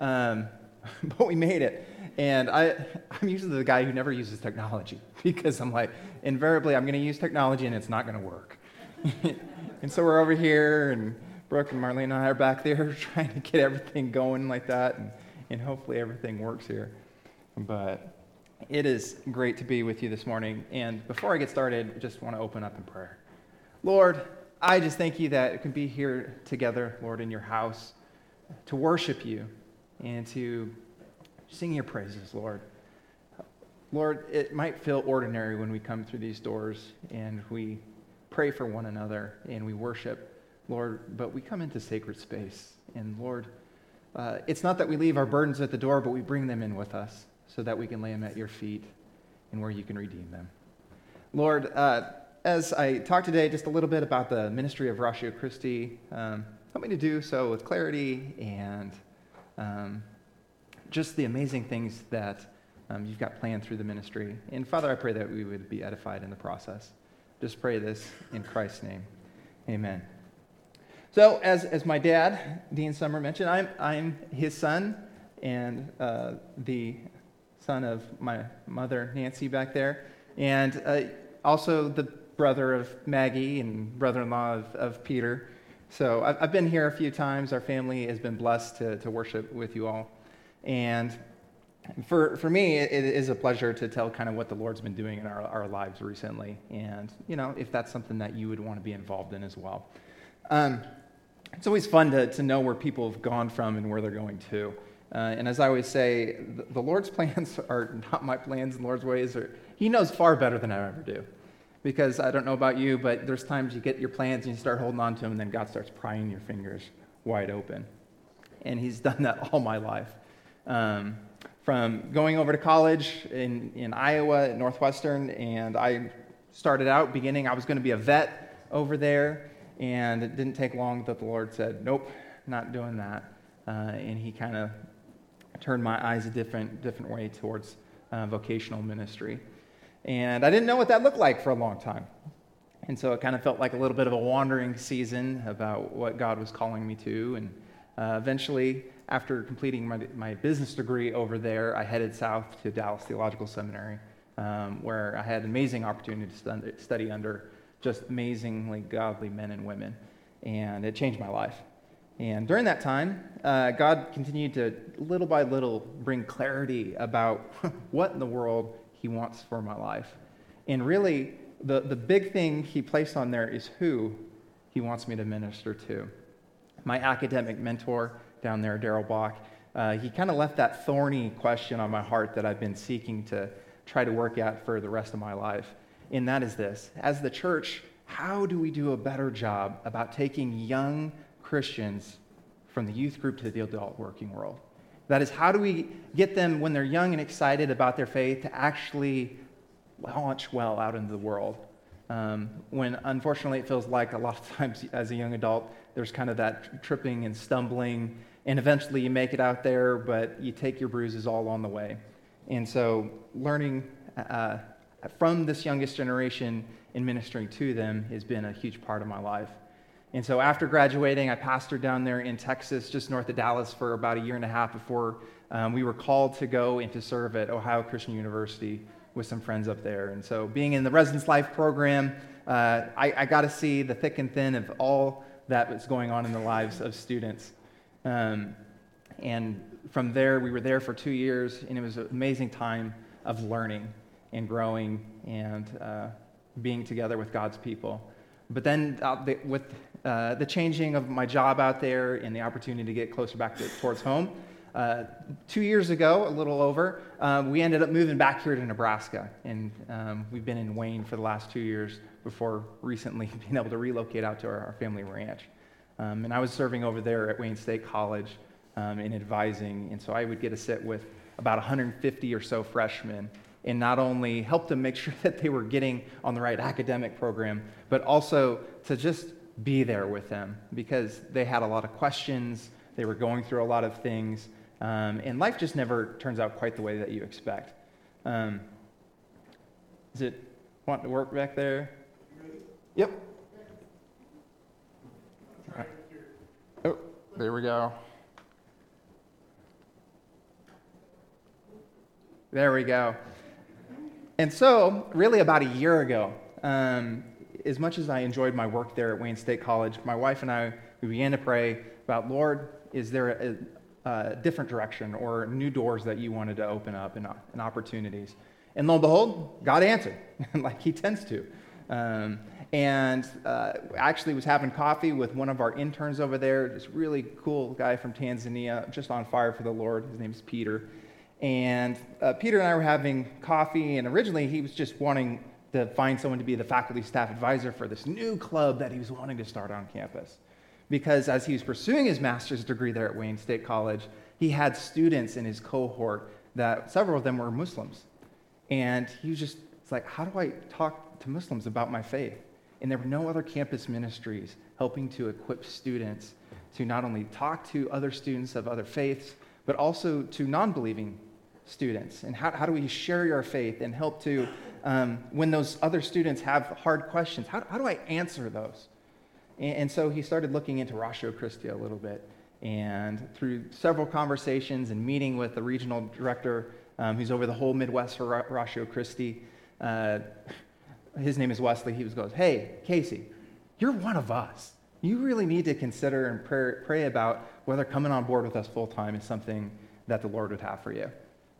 Um, but we made it. And I, I'm usually the guy who never uses technology because I'm like, invariably, I'm going to use technology and it's not going to work. and so we're over here, and Brooke and Marlene and I are back there trying to get everything going like that, and, and hopefully everything works here. But it is great to be with you this morning. And before I get started, I just want to open up in prayer. Lord, I just thank you that we can be here together, Lord, in your house to worship you and to sing your praises, Lord. Lord, it might feel ordinary when we come through these doors and we pray for one another and we worship, Lord, but we come into sacred space. And Lord, uh, it's not that we leave our burdens at the door, but we bring them in with us so that we can lay them at your feet and where you can redeem them. Lord, uh, as I talk today just a little bit about the ministry of Ratio Christi, um, help me to do so with clarity and um, just the amazing things that um, you've got planned through the ministry. And Father, I pray that we would be edified in the process. Just pray this in Christ's name. Amen. So, as, as my dad, Dean Summer, mentioned, I'm, I'm his son and uh, the son of my mother, Nancy, back there, and uh, also the brother of Maggie and brother in law of, of Peter. So, I've, I've been here a few times. Our family has been blessed to, to worship with you all. And for, for me, it, it is a pleasure to tell kind of what the Lord's been doing in our, our lives recently. And, you know, if that's something that you would want to be involved in as well. Um, it's always fun to, to know where people have gone from and where they're going to. Uh, and as I always say, the, the, Lord's plans are not my plans, and Lord's ways are, He knows far better than I ever do. Because I don't know about you, but there's times you get your plans and you start holding on to them, and then God starts prying your fingers wide open. And He's done that all my life. Um, from going over to college in, in Iowa at Northwestern, and I started out beginning, I was going to be a vet over there, and it didn't take long that the Lord said, Nope, not doing that. Uh, and He kind of turned my eyes a different, different way towards uh, vocational ministry. And I didn't know what that looked like for a long time. And so it kind of felt like a little bit of a wandering season about what God was calling me to. And uh, eventually, after completing my, my business degree over there, I headed south to Dallas Theological Seminary, um, where I had an amazing opportunity to study under just amazingly godly men and women. And it changed my life. And during that time, uh, God continued to, little by little, bring clarity about what in the world He wants for my life. And really, the, the big thing He placed on there is who He wants me to minister to. My academic mentor, down there, Darrell Bock, uh, he kind of left that thorny question on my heart that I've been seeking to try to work at for the rest of my life. And that is this As the church, how do we do a better job about taking young Christians from the youth group to the adult working world? That is, how do we get them, when they're young and excited about their faith, to actually launch well out into the world? Um, when unfortunately it feels like a lot of times as a young adult, there's kind of that tripping and stumbling and eventually you make it out there, but you take your bruises all on the way. And so, learning uh, from this youngest generation and ministering to them has been a huge part of my life. And so, after graduating, I pastored down there in Texas, just north of Dallas, for about a year and a half before um, we were called to go and to serve at Ohio Christian University with some friends up there. And so, being in the residence life program, uh, I, I got to see the thick and thin of all that was going on in the lives of students. Um, and from there, we were there for two years, and it was an amazing time of learning and growing and uh, being together with God's people. But then, uh, the, with uh, the changing of my job out there and the opportunity to get closer back to, towards home, uh, two years ago, a little over, um, we ended up moving back here to Nebraska. And um, we've been in Wayne for the last two years before recently being able to relocate out to our, our family ranch. Um, and I was serving over there at Wayne State College um, in advising. And so I would get to sit with about 150 or so freshmen and not only help them make sure that they were getting on the right academic program, but also to just be there with them because they had a lot of questions. They were going through a lot of things. Um, and life just never turns out quite the way that you expect. Um, is it want to work back there? Yep. Oh, There we go. There we go. And so, really, about a year ago, um, as much as I enjoyed my work there at Wayne State College, my wife and I we began to pray about, Lord, is there a, a different direction or new doors that you wanted to open up and, and opportunities? And lo and behold, God answered, like He tends to. Um, and uh, actually was having coffee with one of our interns over there, this really cool guy from Tanzania, just on fire for the Lord. His name is Peter. And uh, Peter and I were having coffee, and originally he was just wanting to find someone to be the faculty staff advisor for this new club that he was wanting to start on campus. Because as he was pursuing his master's degree there at Wayne State College, he had students in his cohort that several of them were Muslims. And he was just, like, how do I talk to Muslims about my faith? And there were no other campus ministries helping to equip students to not only talk to other students of other faiths, but also to non believing students. And how, how do we share your faith and help to, um, when those other students have hard questions, how, how do I answer those? And, and so he started looking into Ratio Christi a little bit. And through several conversations and meeting with the regional director um, who's over the whole Midwest for Ratio Christi, uh, his name is Wesley, he was goes, Hey, Casey, you're one of us. You really need to consider and pray, pray about whether coming on board with us full time is something that the Lord would have for you.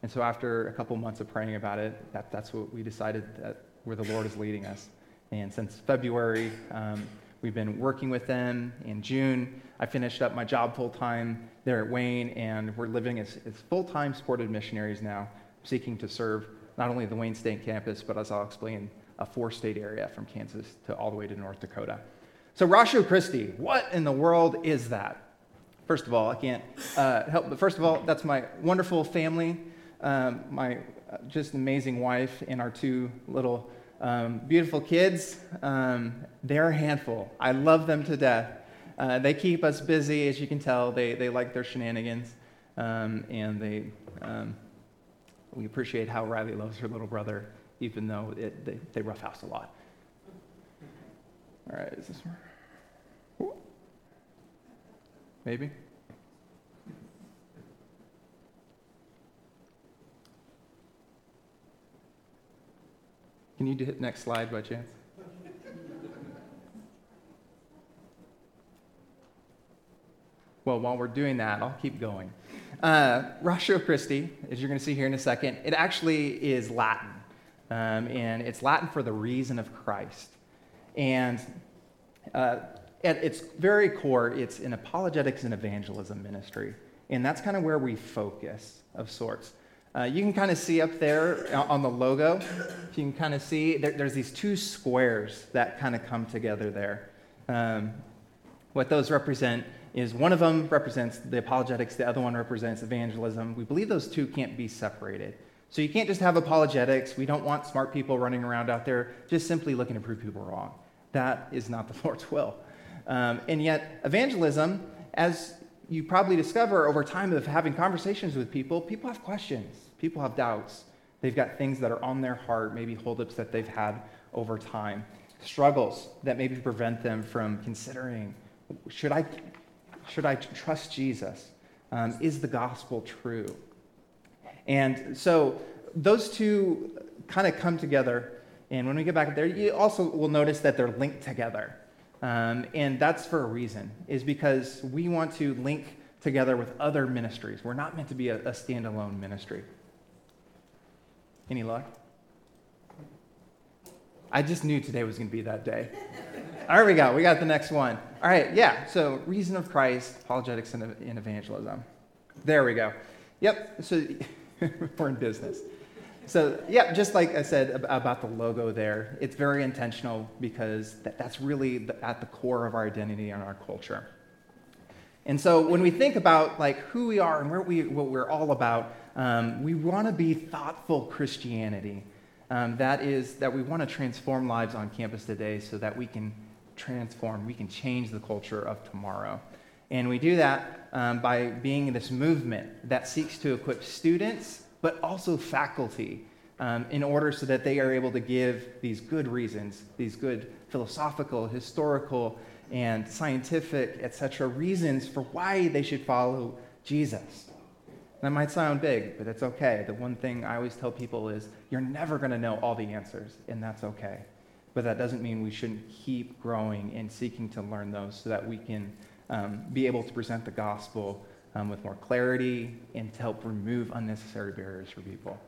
And so, after a couple months of praying about it, that, that's what we decided that where the Lord is leading us. And since February, um, we've been working with them. In June, I finished up my job full time there at Wayne, and we're living as, as full time supported missionaries now, seeking to serve not only the Wayne State campus, but as I'll explain, a four state area from Kansas to all the way to North Dakota. So, Ratio Christi, what in the world is that? First of all, I can't uh, help, but first of all, that's my wonderful family, um, my uh, just amazing wife, and our two little um, beautiful kids. Um, they're a handful. I love them to death. Uh, they keep us busy, as you can tell. They, they like their shenanigans, um, and they, um, we appreciate how Riley loves her little brother even though it, they, they roughhouse a lot. All right, is this more? Maybe? Can you hit next slide by chance? Well, while we're doing that, I'll keep going. Uh, Ratio Christi, as you're going to see here in a second, it actually is Latin um, and it's Latin for the reason of Christ. And uh, at its very core, it's an apologetics and evangelism ministry. And that's kind of where we focus, of sorts. Uh, you can kind of see up there on the logo, you can kind of see there, there's these two squares that kind of come together there. Um, what those represent is one of them represents the apologetics, the other one represents evangelism. We believe those two can't be separated. So you can't just have apologetics. We don't want smart people running around out there just simply looking to prove people wrong. That is not the Lord's will. Um, and yet, evangelism, as you probably discover over time of having conversations with people, people have questions, people have doubts. They've got things that are on their heart, maybe holdups that they've had over time, struggles that maybe prevent them from considering should I, should I trust Jesus? Um, is the gospel true? And so those two kind of come together. And when we get back there, you also will notice that they're linked together. Um, and that's for a reason, is because we want to link together with other ministries. We're not meant to be a, a standalone ministry. Any luck? I just knew today was going to be that day. All right, we got We got the next one. All right, yeah. So, reason of Christ, apologetics and, evangelism. There we go. Yep. So, we're in business. So, yeah, just like I said about the logo there, it's very intentional because that's really at the core of our identity and our culture. And so, when we think about like who we are and we, what we're all about, um, we want to be thoughtful Christianity. Um, that is, that we want to transform lives on campus today so that we can transform, we can change the culture of tomorrow. And we do that um, by being this movement that seeks to equip students, but also faculty, um, in order so that they are able to give these good reasons, these good philosophical, historical, and scientific, etc., reasons for why they should follow Jesus. That might sound big, but it's okay. The one thing I always tell people is you're never going to know all the answers, and that's okay. But that doesn't mean we shouldn't keep growing and seeking to learn those so that we can um, be able to present the gospel um, with more clarity and to help remove unnecessary barriers for people.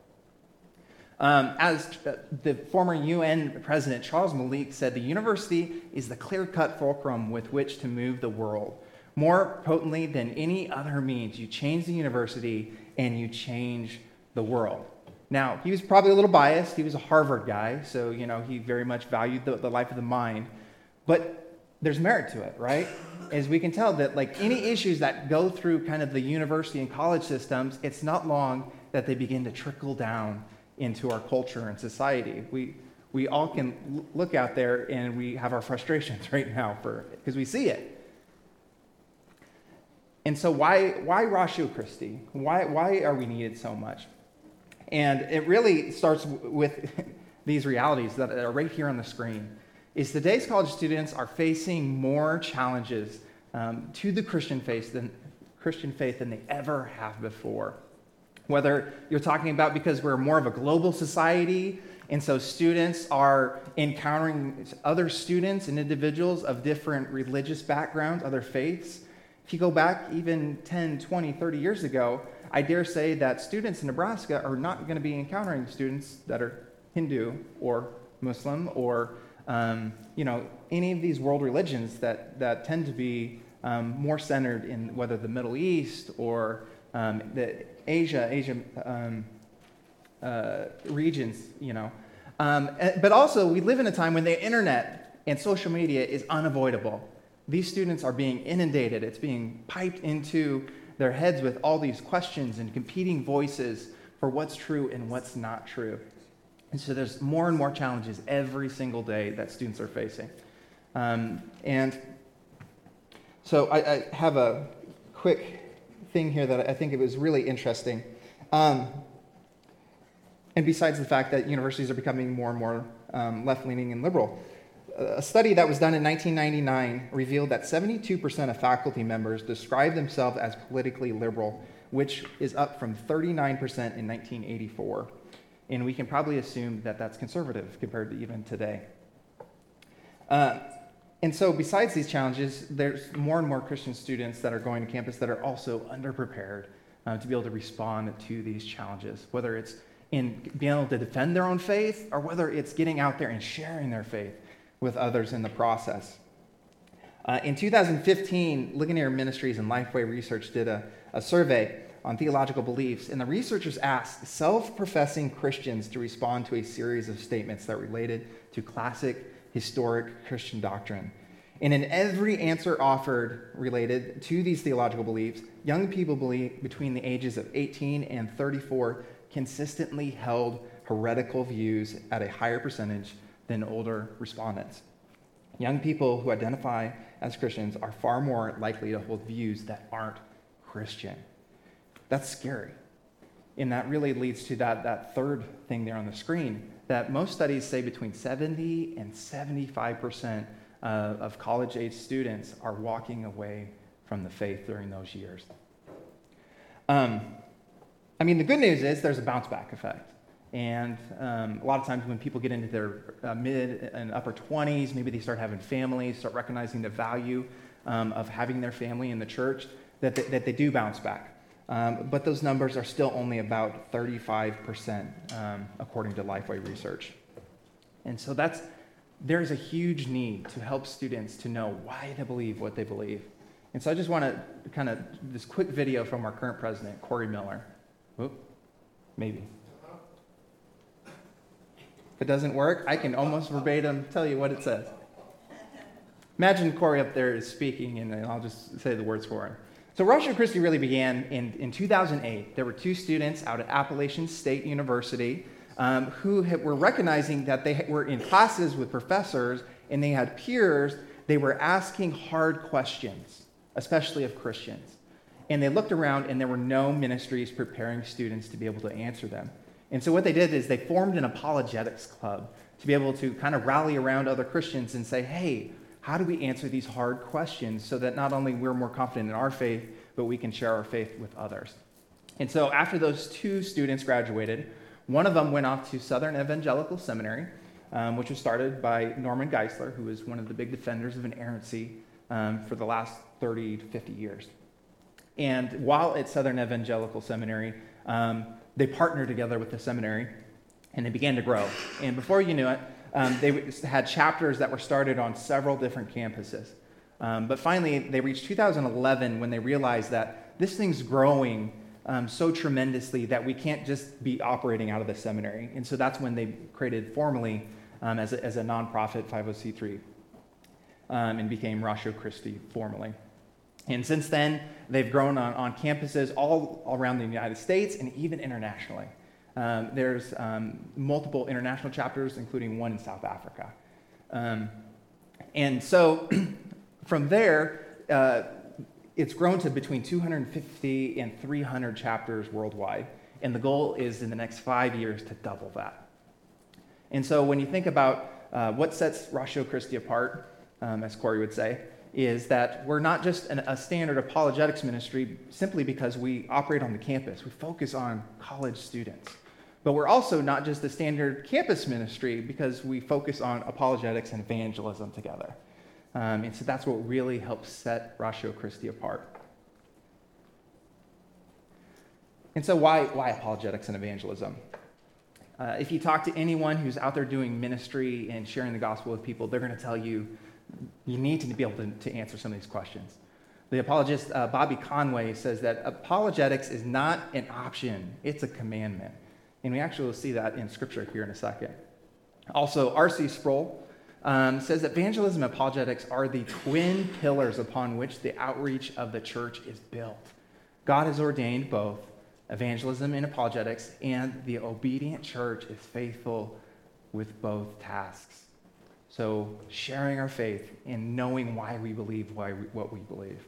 Um, as the former UN president Charles Malik said, the university is the clear cut fulcrum with which to move the world. More potently than any other means, you change the university and you change the world. Now, he was probably a little biased. He was a Harvard guy, so you know he very much valued the, the life of the mind. But there's merit to it, right? As we can tell that like any issues that go through kind of the university and college systems, it's not long that they begin to trickle down into our culture and society. We, we all can look out there and we have our frustrations right now for because we see it. And so why why Ratio Christi? Why why are we needed so much? And it really starts with these realities that are right here on the screen. Is today's college students are facing more challenges um, to the Christian faith than Christian faith than they ever have before. Whether you're talking about because we're more of a global society, and so students are encountering other students and individuals of different religious backgrounds, other faiths. If you go back even 10, 20, 30 years ago, I dare say that students in Nebraska are not going to be encountering students that are Hindu or Muslim or um, you know any of these world religions that, that tend to be um, more centered in whether the Middle East or um, the Asia, Asia um, uh, regions, you know. Um, eh, but also, we live in a time when the internet and social media is unavoidable. These students are being inundated, it's being piped into their heads with all these questions and competing voices for what's true and what's not true. And so there's more and more challenges every single day that students are facing. Um, and so I, I have a quick thing here that I think it was really interesting. Um, and besides the fact that universities are becoming more and more um, left leaning and liberal, a study that was done in 1999 revealed that 72% of faculty members describe themselves as politically liberal, which is up from 39% in 1984. And we can probably assume that that's conservative compared to even today. Uh, and so, besides these challenges, there's more and more Christian students that are going to campus that are also underprepared uh, to be able to respond to these challenges, whether it's in being able to defend their own faith or whether it's getting out there and sharing their faith with others in the process. Uh, in 2015, Ligonier Ministries and Lifeway Research did a, a survey on theological beliefs, and the researchers asked self professing Christians to respond to a series of statements that related to classic historic Christian doctrine. And in every answer offered related to these theological beliefs, young people believe between the ages of 18 and 34 consistently held heretical views at a higher percentage than older respondents. Young people who identify as Christians are far more likely to hold views that aren't Christian. That's scary. And that really leads to that, that third thing there on the screen that most studies say between 70 and 75% uh, of college age students are walking away from the faith during those years. Um, I mean, the good news is there's a bounce back effect. And um, a lot of times when people get into their uh, mid and upper 20s, maybe they start having families, start recognizing the value um, of having their family in the church, that they, that they do bounce back. Um, but those numbers are still only about 35%, um, according to Lifeway research. And so that's, there's a huge need to help students to know why they believe what they believe. And so I just want to kind of, this quick video from our current president, Corey Miller. Oop, maybe. If it doesn't work, I can almost verbatim tell you what it says. Imagine Corey up there is speaking, and I'll just say the words for him. So Ratio Christi really began in, in 2008. There were two students out at Appalachian State University um, who had, were recognizing that they were in classes with professors and they had peers. They were asking hard questions, especially of Christians. And they looked around and there were no ministries preparing students to be able to answer them. And so what they did is they formed an apologetics club to be able to kind of rally around other Christians and say, hey, how do we answer these hard questions so that not only we're more confident in our faith, but we can share our faith with others? And so after those two students graduated, one of them went off to Southern Evangelical Seminary, um, which was started by Norman Geisler, who was one of the big defenders of inerrancy um, for the last 30 to 50 years. And while at Southern Evangelical Seminary, um, they partnered together with the seminary and they began to grow. And before you knew it, um, they had chapters that were started on several different campuses. Um, but finally, they reached 2011 when they realized that this thing's growing um, so tremendously that we can't just be operating out of the seminary. And so that's when they created formally um, as, a, as a nonprofit 501c3 um, and became Ratio Christi formally. And since then, they've grown on, on campuses all around the United States and even internationally. Um, there's um, multiple international chapters, including one in South Africa. Um, and so from there, uh, it's grown to between 250 and 300 chapters worldwide. And the goal is in the next five years to double that. And so when you think about uh, what sets Ratio Christi apart, um, as Corey would say, is that we're not just an, a standard apologetics ministry simply because we operate on the campus. We focus on college students. But we're also not just a standard campus ministry because we focus on apologetics and evangelism together. Um, and so that's what really helps set Ratio Christi apart. And so, why, why apologetics and evangelism? Uh, if you talk to anyone who's out there doing ministry and sharing the gospel with people, they're going to tell you you need to be able to, to answer some of these questions. The apologist uh, Bobby Conway says that apologetics is not an option, it's a commandment. And we actually will see that in Scripture here in a second. Also, R.C. Sproul um, says that evangelism and apologetics are the twin pillars upon which the outreach of the church is built. God has ordained both evangelism and apologetics, and the obedient church is faithful with both tasks. So, sharing our faith and knowing why we believe why we, what we believe.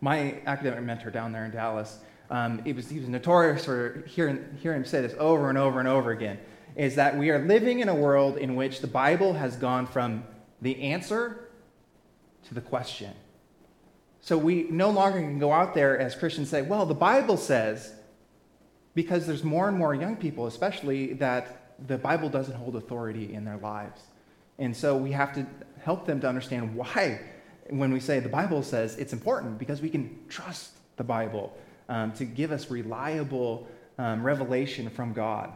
My academic mentor down there in Dallas, um, it was, he was notorious for hearing, hearing him say this over and over and over again is that we are living in a world in which the Bible has gone from the answer to the question. So we no longer can go out there as Christians say, well, the Bible says, because there's more and more young people, especially, that the Bible doesn't hold authority in their lives. And so we have to help them to understand why, when we say the Bible says it's important, because we can trust the Bible um, to give us reliable um, revelation from God.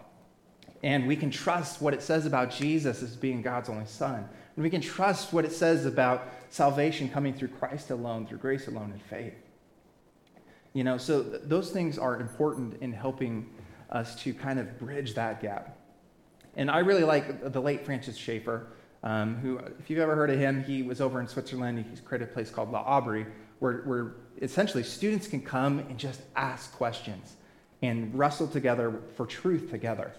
And we can trust what it says about Jesus as being God's only Son. And we can trust what it says about salvation coming through Christ alone, through grace alone, and faith. You know, so th- those things are important in helping us to kind of bridge that gap. And I really like the late Francis Schaeffer, um, who, if you've ever heard of him, he was over in Switzerland. He's created a place called La L'Abri, where, where essentially students can come and just ask questions and wrestle together for truth together.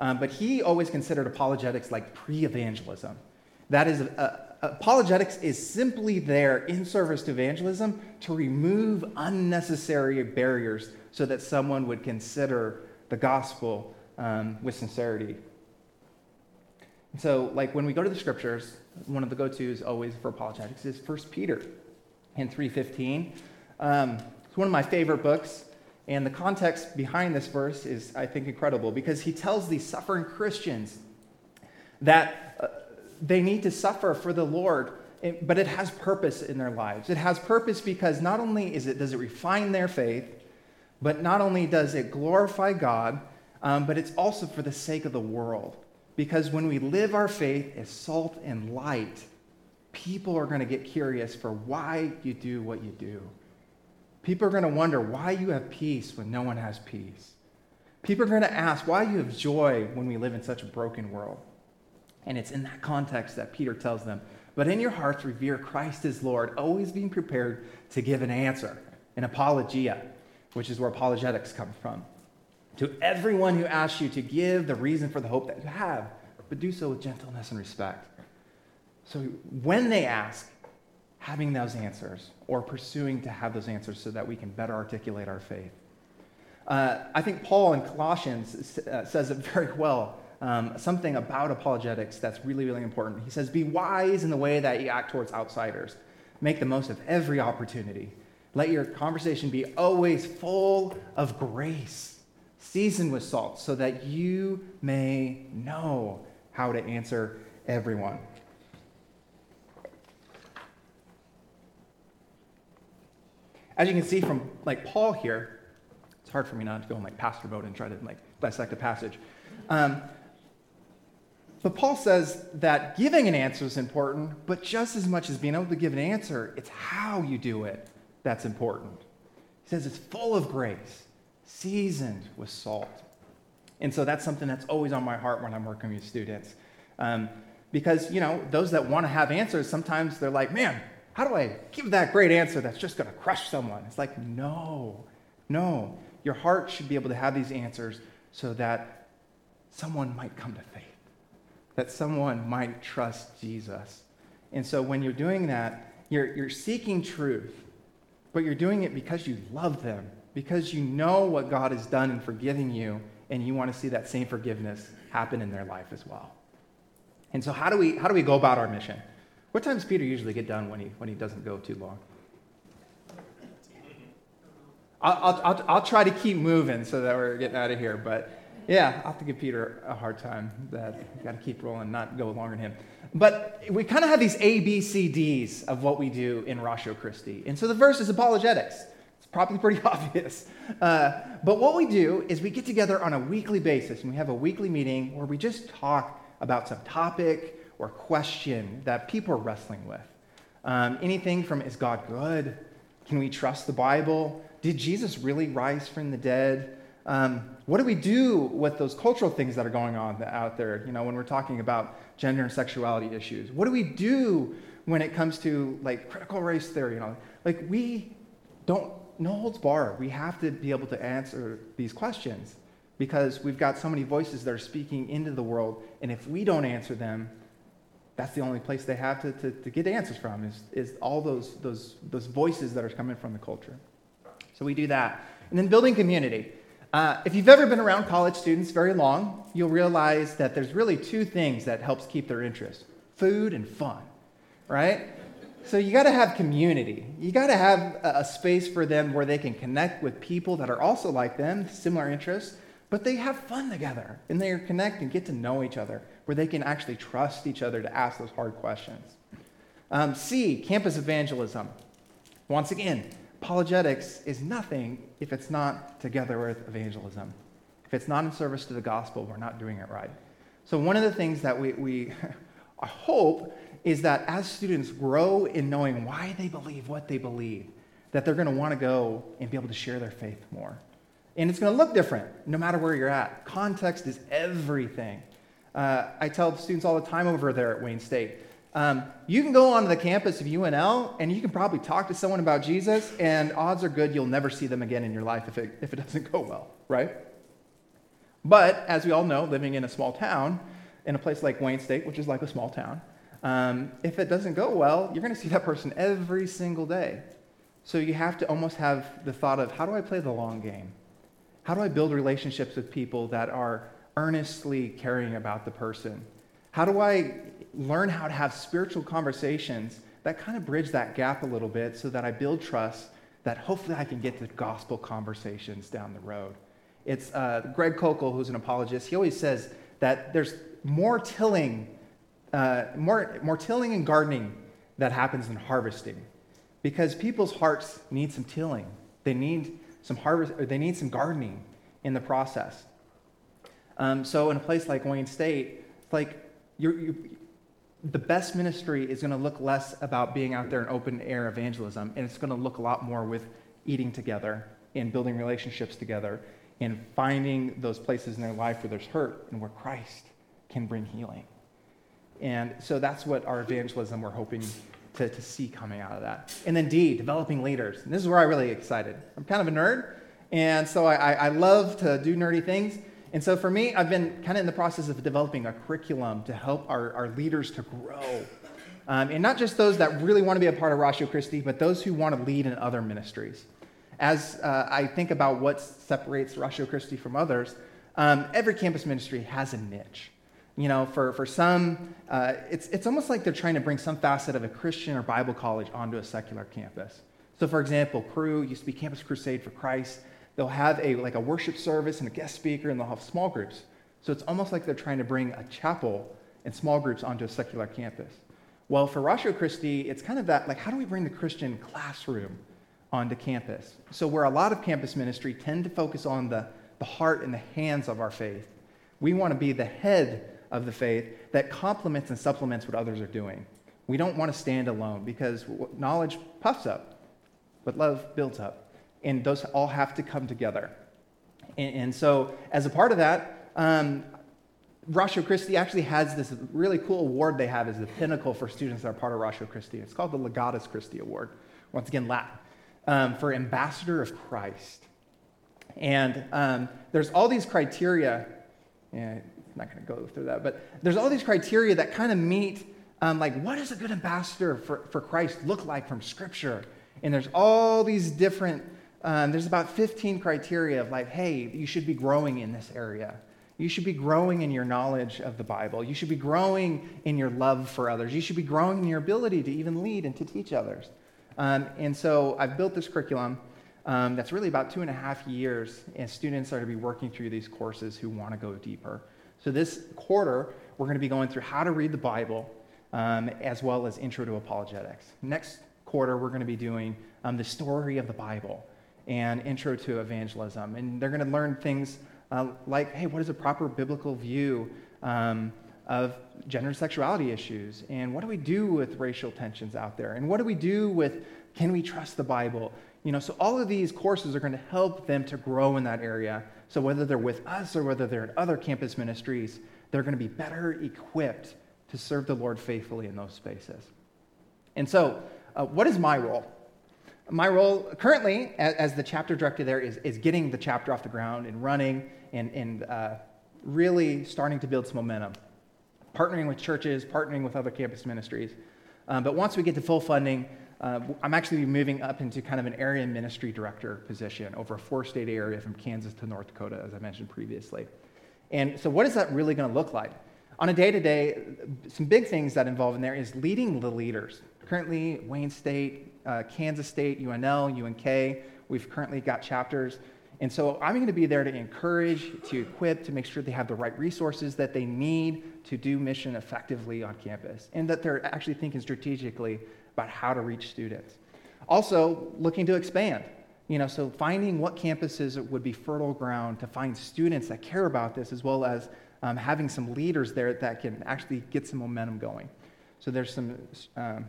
Um, but he always considered apologetics like pre evangelism. That is, uh, apologetics is simply there in service to evangelism to remove unnecessary barriers so that someone would consider the gospel um, with sincerity. so, like when we go to the scriptures, one of the go-tos always for apologetics is 1 Peter in 3.15. Um, it's one of my favorite books. And the context behind this verse is, I think, incredible because he tells these suffering Christians that uh, they need to suffer for the Lord, but it has purpose in their lives. It has purpose because not only is it, does it refine their faith, but not only does it glorify God, um, but it's also for the sake of the world. Because when we live our faith as salt and light, people are going to get curious for why you do what you do. People are going to wonder why you have peace when no one has peace. People are going to ask why you have joy when we live in such a broken world. And it's in that context that Peter tells them, but in your hearts revere Christ as Lord, always being prepared to give an answer, an apologia, which is where apologetics come from. To everyone who asks you to give the reason for the hope that you have, but do so with gentleness and respect. So when they ask, having those answers or pursuing to have those answers so that we can better articulate our faith. Uh, I think Paul in Colossians uh, says it very well. Um, something about apologetics that's really, really important. He says, Be wise in the way that you act towards outsiders. Make the most of every opportunity. Let your conversation be always full of grace, seasoned with salt, so that you may know how to answer everyone. As you can see from like Paul here, it's hard for me not to go in like pastor mode and try to like dissect a passage. Um, but Paul says that giving an answer is important, but just as much as being able to give an answer, it's how you do it that's important. He says it's full of grace, seasoned with salt. And so that's something that's always on my heart when I'm working with students. Um, because, you know, those that want to have answers, sometimes they're like, man, how do I give that great answer that's just going to crush someone? It's like, no, no. Your heart should be able to have these answers so that someone might come to faith, that someone might trust Jesus. And so when you're doing that, you're, you're seeking truth, but you're doing it because you love them, because you know what God has done in forgiving you, and you want to see that same forgiveness happen in their life as well. And so, how do we, how do we go about our mission? What time does Peter usually get done when he, when he doesn't go too long? I'll, I'll, I'll try to keep moving so that we're getting out of here. But yeah, I'll have to give Peter a hard time that got to keep rolling, not go longer than him. But we kind of have these A, B, C, Ds of what we do in Ratio Christi. And so the first is apologetics. It's probably pretty obvious. Uh, but what we do is we get together on a weekly basis and we have a weekly meeting where we just talk about some topic or question that people are wrestling with. Um, anything from is God good? Can we trust the Bible? Did Jesus really rise from the dead? Um, what do we do with those cultural things that are going on out there? You know, when we're talking about gender and sexuality issues, what do we do when it comes to like critical race theory? You know, like we don't no holds bar. We have to be able to answer these questions because we've got so many voices that are speaking into the world, and if we don't answer them, that's the only place they have to, to, to get answers from is, is all those, those, those voices that are coming from the culture. So we do that. And then building community. Uh, if you've ever been around college students very long, you'll realize that there's really two things that helps keep their interest food and fun, right? So you got to have community. You got to have a space for them where they can connect with people that are also like them, similar interests, but they have fun together and they connect and get to know each other where they can actually trust each other to ask those hard questions. Um, C, campus evangelism. Once again, apologetics is nothing if it's not together with evangelism. If it's not in service to the gospel, we're not doing it right. So, one of the things that we, we hope is that as students grow in knowing why they believe what they believe, that they're going to want to go and be able to share their faith more. And it's going to look different no matter where you're at. Context is everything. Uh, I tell students all the time over there at Wayne State um, you can go onto the campus of UNL and you can probably talk to someone about Jesus, and odds are good you'll never see them again in your life if it, if it doesn't go well, right? But as we all know, living in a small town, in a place like Wayne State, which is like a small town, um, if it doesn't go well, you're going to see that person every single day. So you have to almost have the thought of how do I play the long game? How do I build relationships with people that are earnestly caring about the person? How do I learn how to have spiritual conversations that kind of bridge that gap a little bit so that I build trust that hopefully I can get to gospel conversations down the road? It's uh, Greg Koukl, who's an apologist, he always says that there's more tilling, uh, more, more tilling and gardening that happens than harvesting because people's hearts need some tilling. They need some harvest, or they need some gardening in the process. Um, so in a place like Wayne State, like you're, you, the best ministry is going to look less about being out there in open air evangelism, and it's going to look a lot more with eating together and building relationships together and finding those places in their life where there's hurt and where Christ can bring healing. And so that's what our evangelism we're hoping to, to see coming out of that. And then D, developing leaders. And this is where I'm really excited. I'm kind of a nerd, and so I, I love to do nerdy things. And so for me, I've been kind of in the process of developing a curriculum to help our, our leaders to grow. Um, and not just those that really want to be a part of Ratio Christi, but those who want to lead in other ministries. As uh, I think about what separates Ratio Christi from others, um, every campus ministry has a niche. You know, for, for some, uh, it's, it's almost like they're trying to bring some facet of a Christian or Bible college onto a secular campus. So, for example, Cru used to be Campus Crusade for Christ. They'll have a like a worship service and a guest speaker, and they'll have small groups. So it's almost like they're trying to bring a chapel and small groups onto a secular campus. Well, for Ratio Christi, it's kind of that like, how do we bring the Christian classroom onto campus? So, where a lot of campus ministry tend to focus on the, the heart and the hands of our faith, we want to be the head of the faith that complements and supplements what others are doing. We don't want to stand alone because knowledge puffs up, but love builds up. And those all have to come together. And, and so, as a part of that, um, Christi actually has this really cool award they have as the pinnacle for students that are part of Ratio Christi. It's called the Legatus Christi Award. Once again, Latin, um, for Ambassador of Christ. And um, there's all these criteria. Yeah, I'm not going to go through that, but there's all these criteria that kind of meet um, like, what does a good ambassador for, for Christ look like from Scripture? And there's all these different, um, there's about 15 criteria of like, hey, you should be growing in this area. You should be growing in your knowledge of the Bible. You should be growing in your love for others. You should be growing in your ability to even lead and to teach others. Um, and so I've built this curriculum um, that's really about two and a half years, and students are to be working through these courses who want to go deeper. So this quarter, we're going to be going through how to read the Bible, um, as well as intro to apologetics. Next quarter, we're going to be doing um, the story of the Bible and intro to evangelism. And they're going to learn things uh, like, hey, what is a proper biblical view um, of gender and sexuality issues? And what do we do with racial tensions out there? And what do we do with can we trust the Bible? You know, so all of these courses are going to help them to grow in that area. So whether they're with us or whether they're in other campus ministries, they're going to be better equipped to serve the Lord faithfully in those spaces. And so, uh, what is my role? My role currently, as, as, the chapter director there, is, is getting the chapter off the ground and running and, and uh, really starting to build some momentum. Partnering with churches, partnering with other campus ministries. Um, but once we get to full funding, uh, I'm actually moving up into kind of an area ministry director position over a four state area from Kansas to North Dakota, as I mentioned previously. And so, what is that really going to look like? On a day to day, some big things that involve in there is leading the leaders. Currently, Wayne State, uh, Kansas State, UNL, UNK, we've currently got chapters. And so I'm going to be there to encourage, to equip, to make sure they have the right resources that they need to do mission effectively on campus, and that they're actually thinking strategically about how to reach students. Also, looking to expand. You know, so finding what campuses would be fertile ground to find students that care about this, as well as um, having some leaders there that can actually get some momentum going. So there's some um,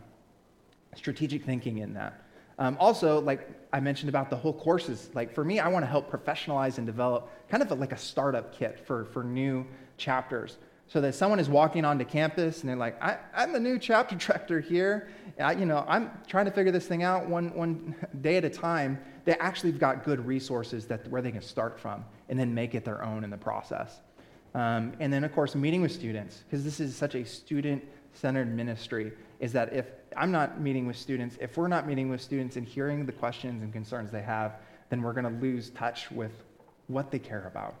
strategic thinking in that. Um, also, like I mentioned about the whole courses, like for me, I want to help professionalize and develop kind of a, like a startup kit for, for new chapters. So that someone is walking onto campus and they're like, I, am the new chapter director here. I, you know, I'm trying to figure this thing out one, one day at a time. They actually have got good resources that, where they can start from and then make it their own in the process. Um, and then, of course, meeting with students, because this is such a student centered ministry, is that if I'm not meeting with students, if we're not meeting with students and hearing the questions and concerns they have, then we're going to lose touch with what they care about.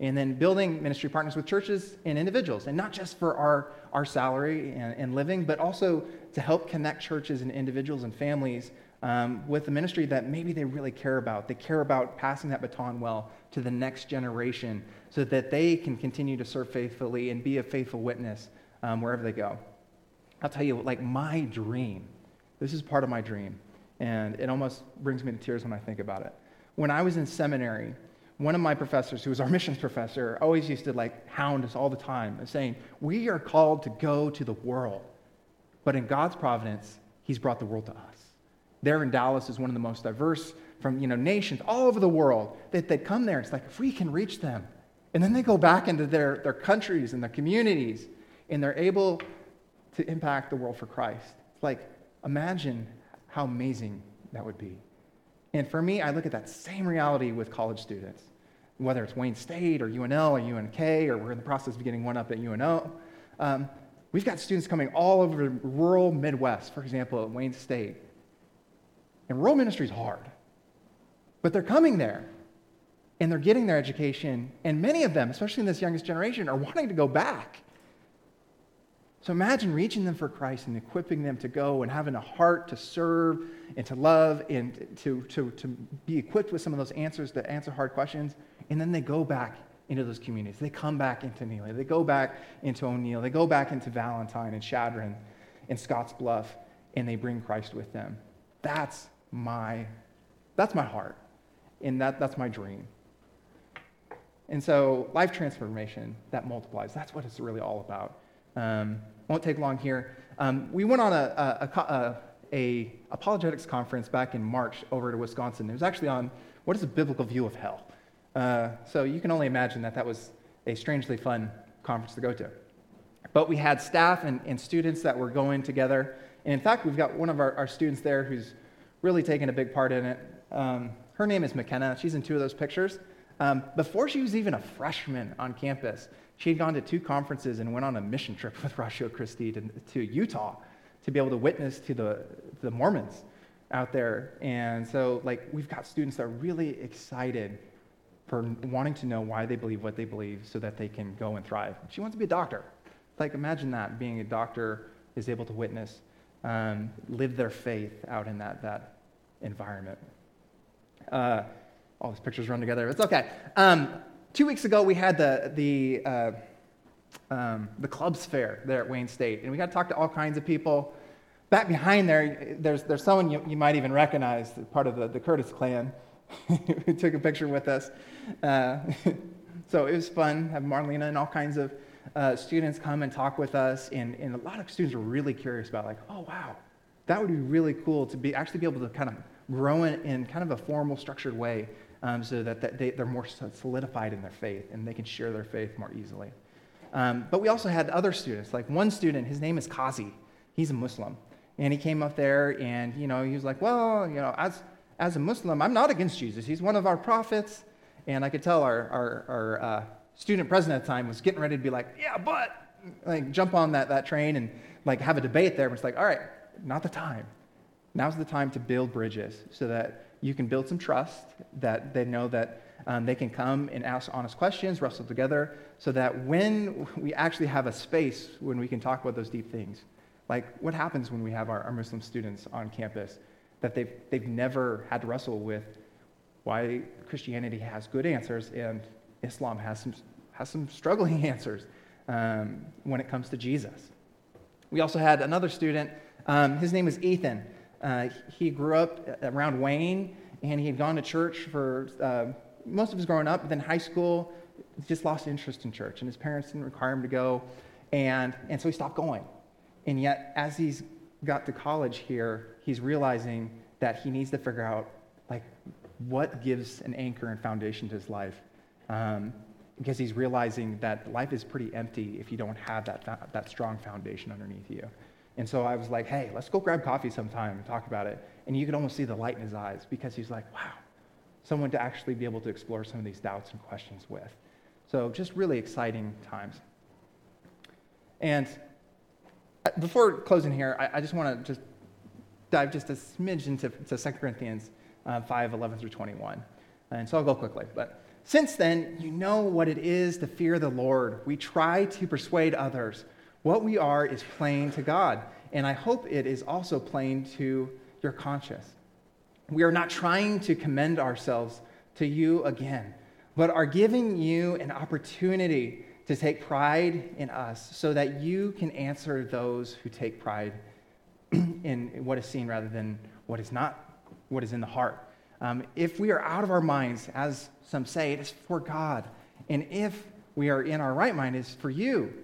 And then building ministry partners with churches and individuals, and not just for our, our salary and, and living, but also to help connect churches and individuals and families um, with the ministry that maybe they really care about. They care about passing that baton well to the next generation so that they can continue to serve faithfully and be a faithful witness um, wherever they go. I'll tell you, like my dream, this is part of my dream, and it almost brings me to tears when I think about it. When I was in seminary, one of my professors, who was our missions professor, always used to like hound us all the time, saying, We are called to go to the world. But in God's providence, He's brought the world to us there in Dallas is one of the most diverse from you know nations all over the world that they come there. It's like if we can reach them, and then they go back into their, their countries and their communities, and they're able to impact the world for Christ. It's like imagine how amazing that would be. And for me, I look at that same reality with college students, whether it's Wayne State or UNL or UNK, or we're in the process of getting one up at UNO. Um, we've got students coming all over the rural Midwest, for example, at Wayne State, and rural ministry is hard. But they're coming there and they're getting their education. And many of them, especially in this youngest generation, are wanting to go back. So imagine reaching them for Christ and equipping them to go and having a heart to serve and to love and to, to, to be equipped with some of those answers to answer hard questions. And then they go back into those communities. They come back into Neligh. They go back into O'Neill. They go back into Valentine and Chadron and Scotts Bluff, and they bring Christ with them. That's my, that's my heart. And that, that's my dream. And so life transformation, that multiplies. That's what it's really all about. Um, won't take long here. Um, we went on a, a, a, a, apologetics conference back in March over to Wisconsin. It was actually on what is a biblical view of hell. Uh, so you can only imagine that that was a strangely fun conference to go to. But we had staff and, and students that were going together. And in fact, we've got one of our, our students there who's really taken a big part in it. Um, her name is McKenna. She's in two of those pictures. Um, before she was even a freshman on campus, she had gone to two conferences and went on a mission trip with Ratio Christi to, to Utah to be able to witness to the, the Mormons out there. And so, like, we've got students that are really excited for wanting to know why they believe what they believe so that they can go and thrive. She wants to be a doctor. Like, imagine that being a doctor is able to witness, um, live their faith out in that, that environment. Uh, all these pictures run together. It's okay. Um, two weeks ago, we had the, the, uh, um, the clubs fair there at Wayne State, and we got to talk to all kinds of people. Back behind there, there's, there's someone you, you might even recognize, part of the, the Curtis clan, who took a picture with us. Uh, so it was fun, have Marlena and all kinds of uh, students come and talk with us, and, and a lot of students were really curious about, like, oh, wow, that would be really cool to be actually be able to kind of grow in, in kind of a formal, structured way um, so that, that they, they're more solidified in their faith and they can share their faith more easily. Um, but we also had other students, like one student, his name is Kazi. He's a Muslim. And he came up there and, you know, he was like, well, you know, as, as a Muslim, I'm not against Jesus. He's one of our prophets. And I could tell our, our, our uh, student president at the time was getting ready to be like, yeah, but, like, jump on that, that train and, like, have a debate there. But it's like, all right, not the time. Now's the time to build bridges so that you can build some trust that they know that um, they can come and ask honest questions, wrestle together, so that when we actually have a space when we can talk about those deep things, like what happens when we have our, our Muslim students on campus, that they've, they've never had to wrestle with why Christianity has good answers and Islam has some, has some struggling answers um, when it comes to Jesus. We also had another student, um, his name is Ethan. Uh, he grew up around Wayne, and he had gone to church for uh, most of his growing up. But then high school, just lost interest in church, and his parents didn't require him to go, and and so he stopped going. And yet, as he's got to college here, he's realizing that he needs to figure out like what gives an anchor and foundation to his life. Um, because he's realizing that life is pretty empty if you don't have that, that strong foundation underneath you. And so I was like, hey, let's go grab coffee sometime and talk about it. And you could almost see the light in his eyes because he's like, wow, someone to actually be able to explore some of these doubts and questions with. So just really exciting times. And uh, before closing here, I, I just want to just dive just a smidge into to 2 Corinthians uh, 5, 11 through 21. And so I'll go quickly. But since then, you know what it is to fear the Lord. We try to persuade others what we are is plain to God, and I hope it is also plain to your conscience. We are not trying to commend ourselves to you again, but are giving you an opportunity to take pride in us so that you can answer those who take pride in what is seen rather than what is not, what is in the heart. Um, if we are out of our minds, as some say, it is for God. And if we are in our right mind, it is for you.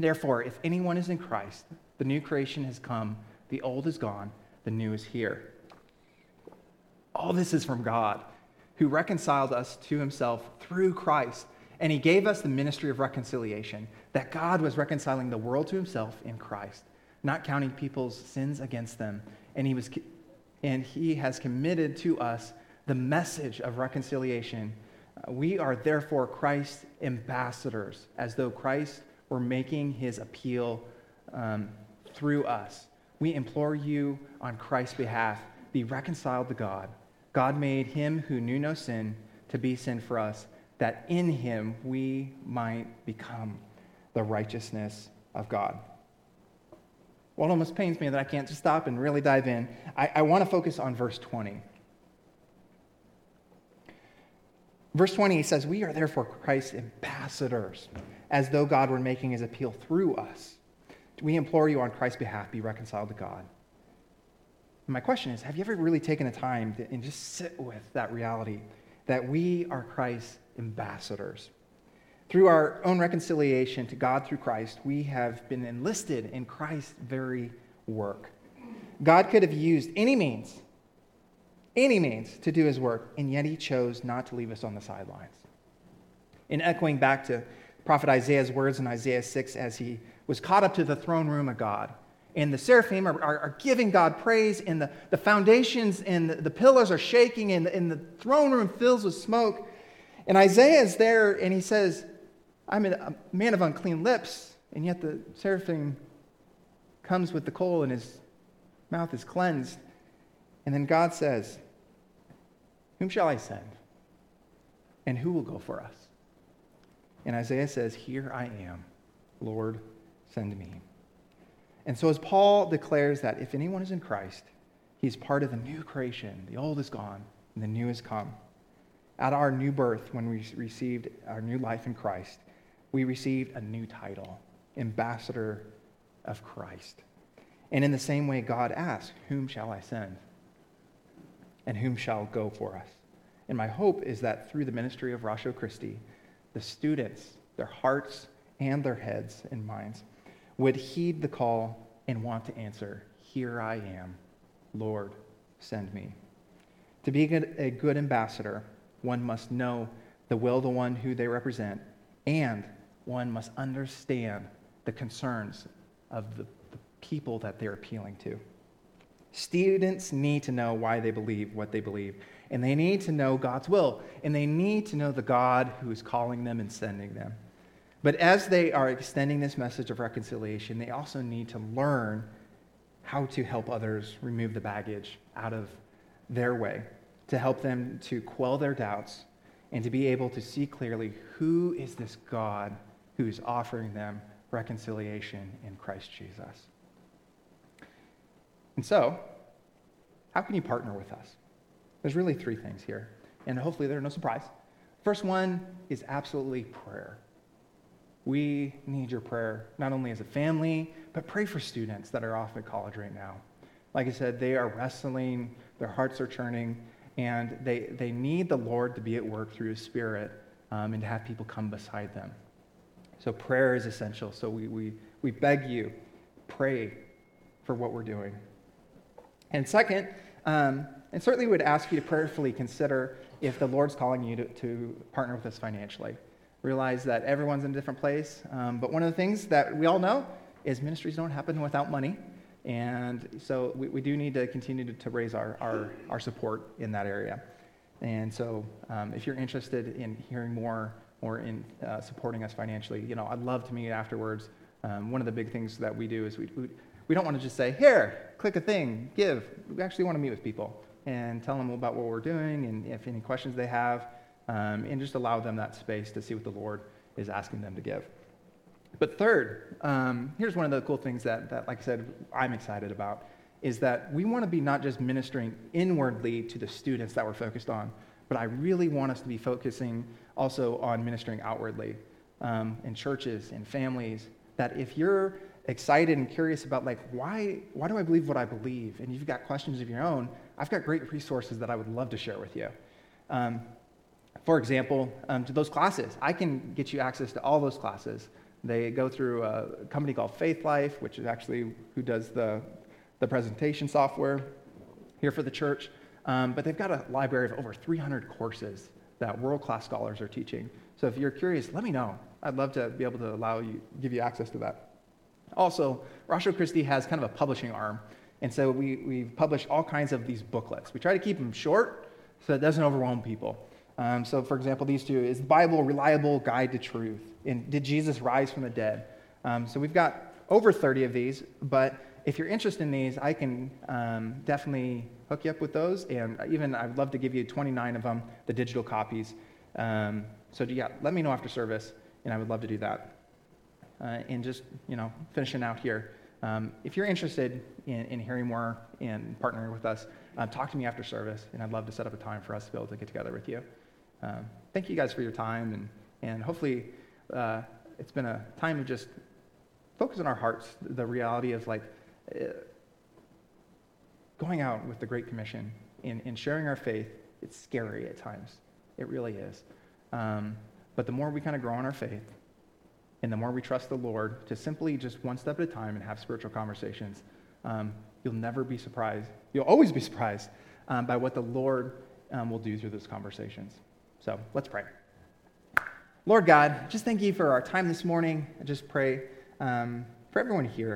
Therefore, if anyone is in Christ, the new creation has come, the old is gone, the new is here. All this is from God, who reconciled us to himself through Christ And he gave us the ministry of reconciliation, that God was reconciling the world to himself in Christ, not counting people's sins against them. And he, was, and he has committed to us the message of reconciliation. Uh, we are therefore Christ's ambassadors, as though Christ were making his appeal um, through us. We implore you on Christ's behalf be reconciled to God. God made him who knew no sin to be sin for us, that in him we might become the righteousness of God. Well, it almost pains me that I can't just stop and really dive in. I, I want to focus on verse 20. Verse 20 he says, We are therefore Christ's ambassadors, as though God were making his appeal through us. We implore you on Christ's behalf, be reconciled to God. And my question is Have you ever really taken the time to, and just sit with that reality that we are Christ's ambassadors? Through our own reconciliation to God through Christ, we have been enlisted in Christ's very work. God could have used any means, any means to do his work, and yet he chose not to leave us on the sidelines. In echoing back to prophet Isaiah's words in Isaiah 6 as he was caught up to the throne room of God. And the seraphim are, are, are giving God praise, and the, the foundations and the, the pillars are shaking, and, and the throne room fills with smoke. And Isaiah is there, and he says, I'm a man of unclean lips, and yet the seraphim comes with the coal, and his mouth is cleansed. And then God says, Whom shall I send? And who will go for us? And Isaiah says, Here I am, Lord, send me. And so, as Paul declares that if anyone is in Christ, he's part of the new creation. The old is gone, and the new has come. At our new birth, when we received our new life in Christ, we received a new title Ambassador of Christ. And in the same way, God asks, Whom shall I send? And whom shall go for us? And my hope is that through the ministry of Ratio Christi, the students, their hearts and their heads and minds, would heed the call and want to answer, Here I am, Lord, send me. To be a good ambassador, one must know the will of the one who they represent, and one must understand the concerns of the, the people that they're appealing to. Students need to know why they believe what they believe, and they need to know God's will, and they need to know the God who is calling them and sending them. But as they are extending this message of reconciliation, they also need to learn how to help others remove the baggage out of their way, to help them to quell their doubts and to be able to see clearly who is this God who is offering them reconciliation in Christ Jesus. And so, how can you partner with us? There's really three things here, and hopefully they're no surprise. First one is absolutely prayer. We need your prayer, not only as a family, but pray for students that are off at college right now. Like I said, they are wrestling, their hearts are churning, and they, they need the Lord to be at work through His Spirit um, and to have people come beside them. So prayer is essential. So we, we, we beg you, pray for what we're doing. And second, um, and certainly would ask you to prayerfully consider if the Lord's calling you to, to partner with us financially realize that everyone's in a different place. Um, but one of the things that we all know is ministries don't happen without money. And so we, we do need to continue to, to raise our, our, our, support in that area. And so um, if you're interested in hearing more or in uh, supporting us financially, you know, I'd love to meet afterwards. Um, one of the big things that we do is we, we, we don't want to just say, here, click a thing, give. We actually want to meet with people and tell them about what we're doing and if any questions they have um, and just allow them that space to see what the Lord is asking them to give. But third, um, here's one of the cool things that, that, like I said, I'm excited about is that we want to be not just ministering inwardly to the students that we're focused on, but I really want us to be focusing also on ministering outwardly um, in churches, in families. That if you're excited and curious about like why why do I believe what I believe, and you've got questions of your own, I've got great resources that I would love to share with you. Um, for example, um, to those classes. I can get you access to all those classes. They go through a company called Faithlife, which is actually who does the, the presentation software here for the church. Um, but they've got a library of over 300 courses that world class scholars are teaching. So if you're curious, let me know. I'd love to be able to allow you, give you access to that. Also, Ratio Christi has kind of a publishing arm. And so we, we publish all kinds of these booklets. We try to keep them short so it doesn't overwhelm people. Um, so, for example, these two is the Bible, reliable guide to truth. And did Jesus rise from the dead? Um, so we've got over 30 of these, but if you're interested in these, I can um, definitely hook you up with those. And even I'd love to give you 29 of them, the digital copies. Um, so yeah, let me know after service, and I would love to do that. Uh, and just you know, finishing out here. Um, if you're interested in, in, hearing more and partnering with us, um, talk to me after service, and I'd love to set up a time for us to be able to get together with you. Um, thank you guys for your time, and, and hopefully uh, it's been a time of just focus on our hearts, the reality of like uh, going out with the Great Commission and, and sharing our faith. It's scary at times. It really is. Um, but the more we kind of grow in our faith, and the more we trust the Lord to simply just one step at a time and have spiritual conversations, um, you'll never be surprised. You'll always be surprised um, by what the Lord um, will do through those conversations. So let's pray. Lord God, just thank you for our time this morning. I just pray um, for everyone here.